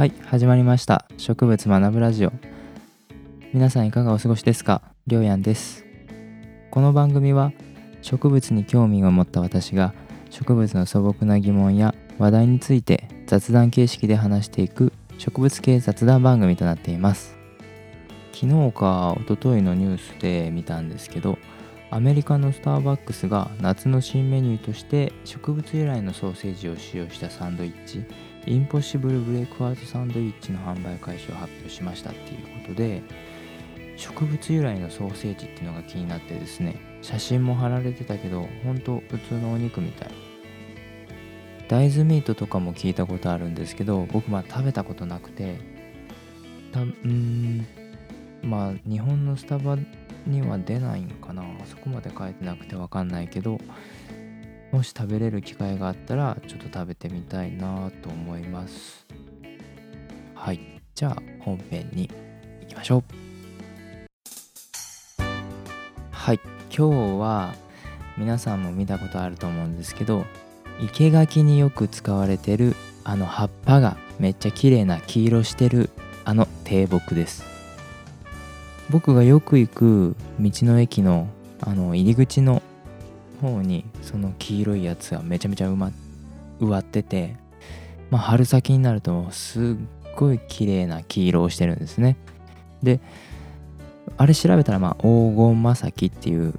はい始まりました。植物学ぶラジオ。皆さんいかがお過ごしですか？りょうやんです。この番組は植物に興味を持った私が植物の素朴な疑問や話題について雑談形式で話していく植物系雑談番組となっています。昨日か一昨日のニュースで見たんですけどアメリカのスターバックスが夏の新メニューとして植物由来のソーセージを使用したサンドイッチ。インポッシブルブレイクファーストサンドイッチの販売開始を発表しましたっていうことで植物由来のソーセージっていうのが気になってですね写真も貼られてたけどほんと普通のお肉みたい。大豆ミートとかも聞いたことあるんですけど僕まあ食べたことなくてたうんまあ日本のスタバには出ないんかな。そこまで書いてなくてわかんないけどもし食べれる機会があったらちょっと食べてみたいなと思います。はい。じゃあ本編に行きましょう。はい。今日は皆さんも見たことあると思うんですけど生垣によく使われてるあの葉っぱがめっちゃ綺麗な黄色してるあの低木です。僕がよく行く道の駅のあの入り口の方にその黄色いやつがめちゃめちゃ埋,、ま、植わってて、まあ、春先になるとすっごい綺麗な黄色をしてるんですね。であれ調べたらまあ黄金正樹っていう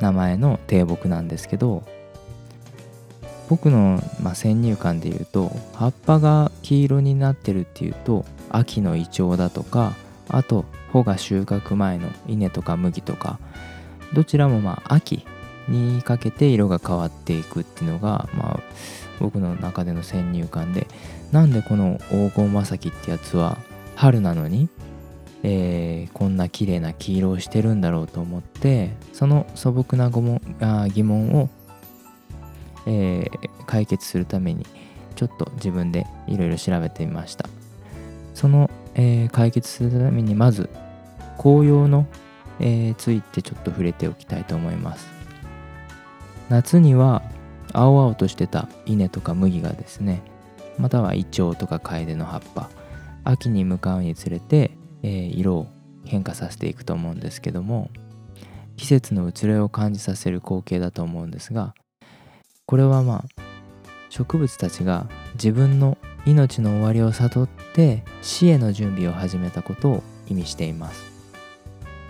名前の低木なんですけど僕の、まあ、先入観で言うと葉っぱが黄色になってるっていうと秋のイチョウだとかあと穂が収穫前の稲とか麦とかどちらもまあ秋にかけて色が変わっていくっていうのが、まあ、僕の中での先入観で。なんでこの黄金正樹ってやつは春なのに、えー、こんな綺麗な黄色をしてるんだろうと思ってその素朴な疑問あ疑問を、えー、解決するためにちょっと自分でいろいろ調べてみました。その、えー、解決するためにまず紅葉の、えー、ついてちょっと触れておきたいと思います。夏には青々としてた稲とか麦がですねまたはイチョウとかカエデの葉っぱ秋に向かうにつれて、えー、色を変化させていくと思うんですけども季節の移ろいを感じさせる光景だと思うんですがこれはまあ植物たちが自分の命の終わりを悟って死への準備を始めたことを意味しています。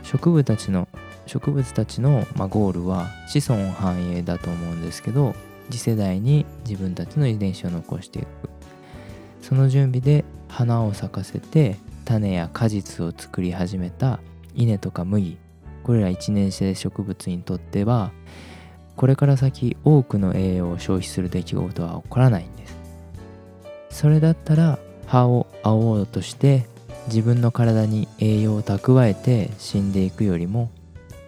植物たちの植物たちの、まあ、ゴールは子孫繁栄だと思うんですけど次世代に自分たちの遺伝子を残していく。その準備で花を咲かせて種や果実を作り始めた稲とか麦。これら一年生植物にとってはこれから先多くの栄養を消費する出来事は起こらないんです。それだったら葉を青々として自分の体に栄養を蓄えて死んでいくよりも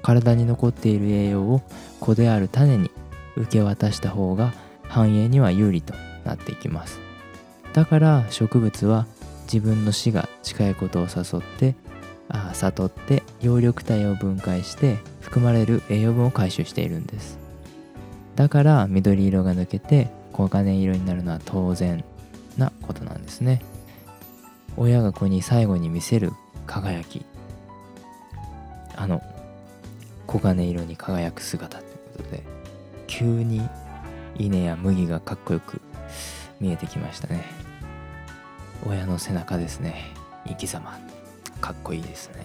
体に残っている栄養を子である種に受け渡した方が繁栄には有利となっていきます。だから植物は自分の死が近いことを誘ってあ悟って葉緑体を分解して含まれる栄養分を回収しているんです。だから緑色が抜けて黄金色になるのは当然なことなんですね。親が子に最後に見せる輝き。あの黄金色に輝く姿ということで急に稲や麦がかっこよく見えてきましたね。親の背中ですね。生き様。かっこいいですね。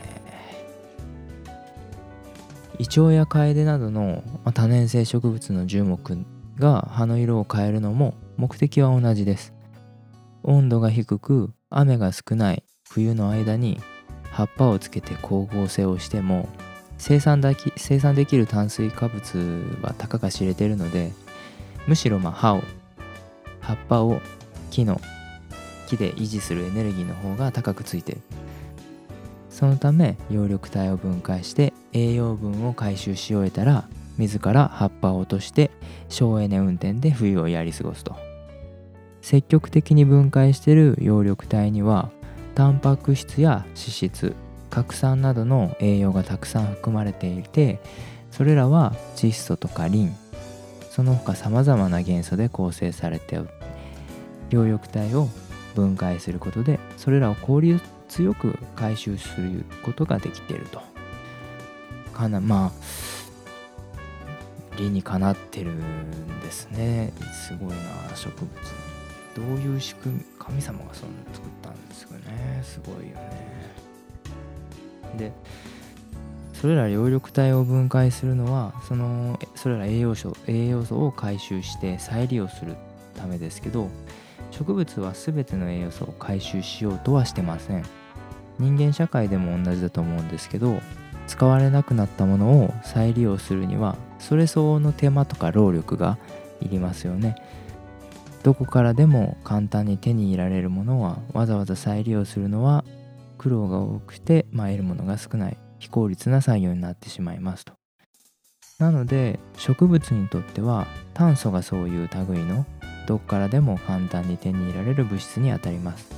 イチョウやカエデなどの多年生植物の樹木が葉の色を変えるのも目的は同じです。温度が低く雨が少ない冬の間に葉っぱをつけて光合成をしても生産だき生産できる炭水化物はたかが知れてるのでむしろまあ葉を葉っぱを木の木で維持するエネルギーの方が高くついてる。そのため葉緑体を分解して栄養分を回収し終えたら自ら葉っぱを落として省エネ運転で冬をやり過ごすと。積極的に分解している葉緑体にはタンパク質や脂質核酸などの栄養がたくさん含まれていてそれらは窒素とかリンその他さまざまな元素で構成されて葉緑体を分解することでそれらを効率よく回収することができているとかなまあ理にかなってるんですねすごいな植物どういう仕組み神様がそんな作ったんですかねすごいよねでそれら葉緑体を分解するのはそのそれら栄養素栄養素を回収して再利用するためですけど植物は全ての栄養素を回収しようとはしてません。人間社会でも同じだと思うんですけど使われなくなったものを再利用するにはそれ相応の手間とか労力がいりますよね。どこからでも簡単に手に入れられるものはわざわざ再利用するのは苦労が多くて、まあ、得るものが少ない非効率な作業になってしまいますと。なので植物にとっては炭素がそういう類のどこからでも簡単に手に入れられる物質にあたります。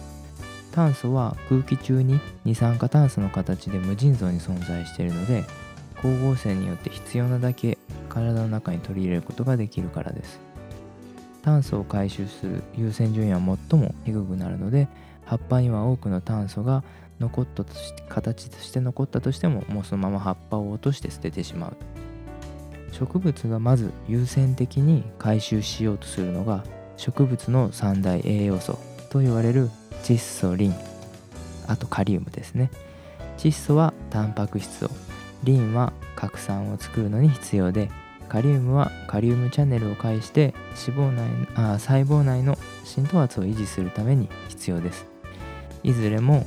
炭素は空気中に二酸化炭素の形で無尽蔵に存在しているので光合成によって必要なだけ体の中に取り入れることができるからです。炭素を回収する優先順位は最も低くなるので葉っぱには多くの炭素が残ったとして形として残ったとしてももうそのまま葉っぱを落として捨ててしまう。植物がまず優先的に回収しようとするのが植物の三大栄養素と言われる窒素リン。あとカリウムですね。窒素はタンパク質をリンは核酸を作るのに必要でカリウムはカリウムチャンネルを介して脂肪内あ細胞内の浸透圧を維持するために必要です。いずれも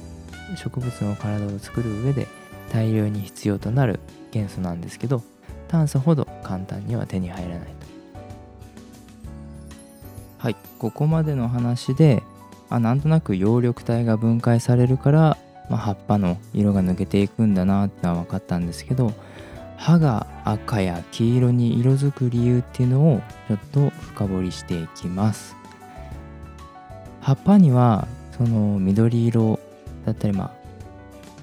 植物の体を作る上で大量に必要となる元素なんですけど炭素ほど簡単には手に入らないと。はいここまでの話であなんとなく葉緑体が分解されるから、まあ、葉っぱの色が抜けていくんだなってのは分かったんですけど歯が赤や黄色に色づく理由っていうのをちょっと深掘りしていきます。葉っぱにはその緑色だったりまあ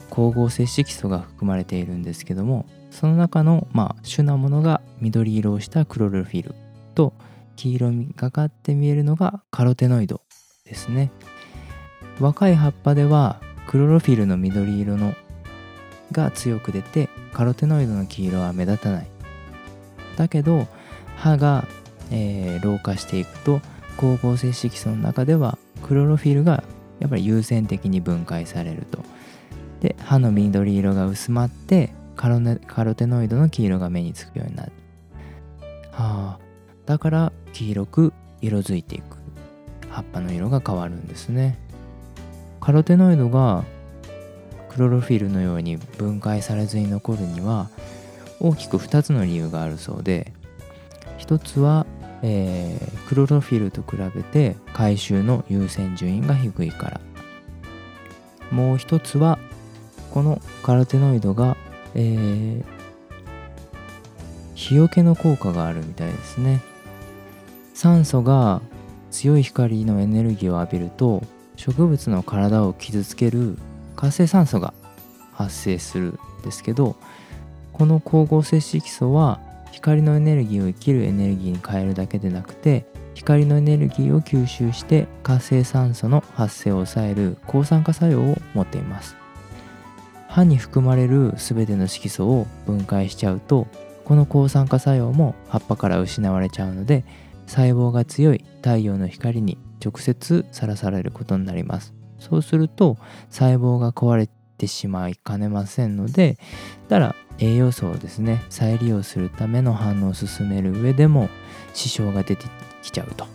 光合成色素が含まれているんですけどもその中のまあ主なものが緑色をしたクロロフィルと黄色みがかって見えるのがカロテノイドですね。若い葉っぱではクロロフィルの緑色のが強く出てカロテノイドの黄色は目立たない。だけど歯が、えー、老化していくと光合成色素の中ではクロロフィルがやっぱり優先的に分解されると。で歯の緑色が薄まってカロカロテノイドの黄色が目につくようになる。はあ。だから黄色く色づいていく。葉っぱの色が変わるんですね。カロテノイドがクロロフィルのように分解されずに残るには大きく2つの理由があるそうで。1つはえー、クロロフィルと比べて回収の優先順位が低いから。もう一つはこのカロテノイドが、えー、日よけの効果があるみたいですね。酸素が強い光のエネルギーを浴びると植物の体を傷つける活性酸素が発生するんですけどこの光合成色素は光のエネルギーを生きるエネルギーに変えるだけでなくて光のエネルギーを吸収して活性酸素の発生を抑える抗酸化作用を持っています。歯に含まれる全ての色素を分解しちゃうとこの抗酸化作用も葉っぱから失われちゃうので細胞が強い太陽の光に直接さらされることになります。そうすると細胞が壊れてしまいかねませんのでだから栄養素をですね再利用するための反応を進める上でも支障が出てきちゃうと。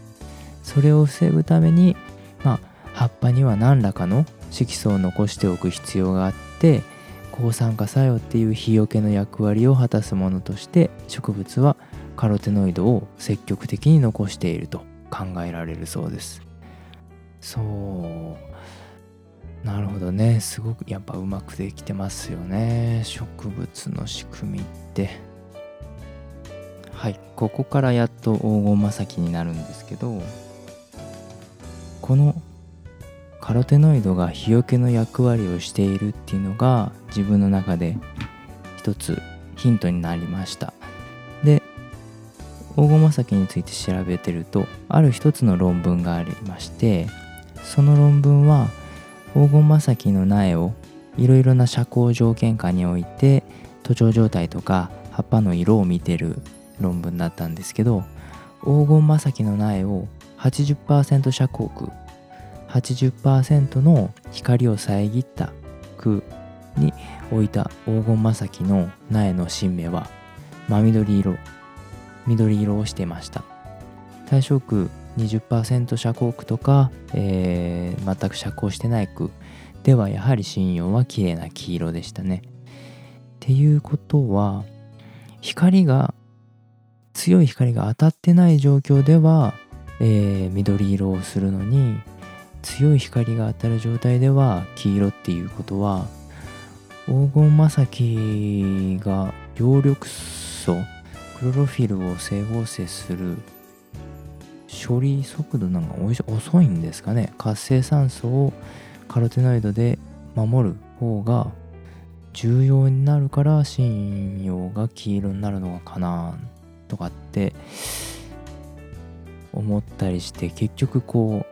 それを防ぐためにまあ葉っぱには何らかの色素を残しておく必要があって抗酸化作用っていう日よけの役割を果たすものとして植物はカロテノイドを積極的に残していると考えられるそうです。そう。なるほどね。すごくやっぱうまくできてますよね。植物の仕組みって。はい。ここからやっと黄金正樹になるんですけどこのカロテノイドが日よけの役割をしているっていうのが自分の中で一つヒントになりました。で黄金正樹について調べてるとある一つの論文がありましてその論文は黄金マサキの苗をいろいろな遮光条件下において徒長状態とか葉っぱの色を見てる論文だったんですけど黄金マサキの苗を80%遮光区80%の光を遮った区に置いた黄金マサキの苗の新芽は真緑色緑色をしてました。対象区20%遮光区とか、えー、全く遮光してない区ではやはり針葉は綺麗な黄色でしたね。っていうことは光が強い光が当たってない状況では、えー、緑色をするのに強い光が当たる状態では黄色っていうことは黄金マサキが葉緑素クロロフィルを整合性する処理速度なんか遅いんですかね。活性酸素をカロテノイドで守る方が重要になるから針葉が黄色になるのかなとかって思ったりして結局こ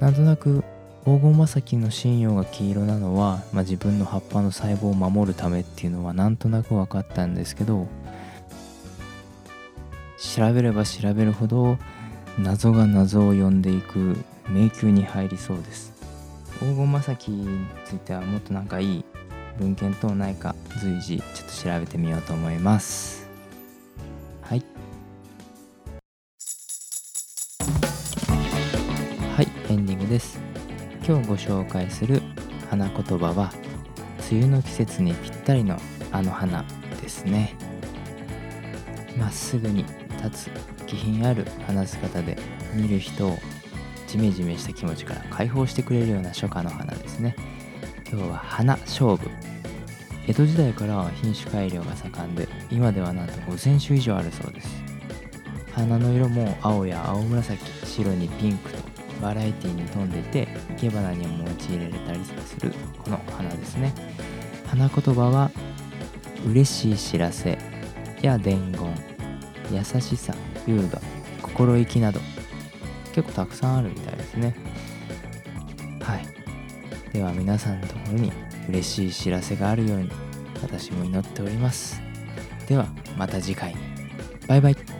うなんとなく黄金マサキの針葉が黄色なのは、まあ、自分の葉っぱの細胞を守るためっていうのはなんとなく分かったんですけど調べれば調べるほど謎が謎を呼んでいく迷宮に入りそうです。黄金マサキについてはもっとなんかいい文献等ないか随時ちょっと調べてみようと思います。はい。はいエンディングです。今日ご紹介する花言葉は梅雨の季節にぴったりのあの花ですね。まっすぐに立つ。気品ある話す方で見る人をジメジメした気持ちから解放してくれるような初夏の花ですね。今日は花勝負。江戸時代からは品種改良が盛んで今ではなんと5000種以上あるそうです。花の色も青や青紫白にピンクとバラエティに富んでて生け花にも用いられたりするこの花ですね。花言葉は嬉しい知らせや伝言優しさ。優雅心意気など。結構たくさんあるみたいですね。はい。では皆さんのところに嬉しい知らせがあるように私も祈っております。ではまた次回。バイバイ。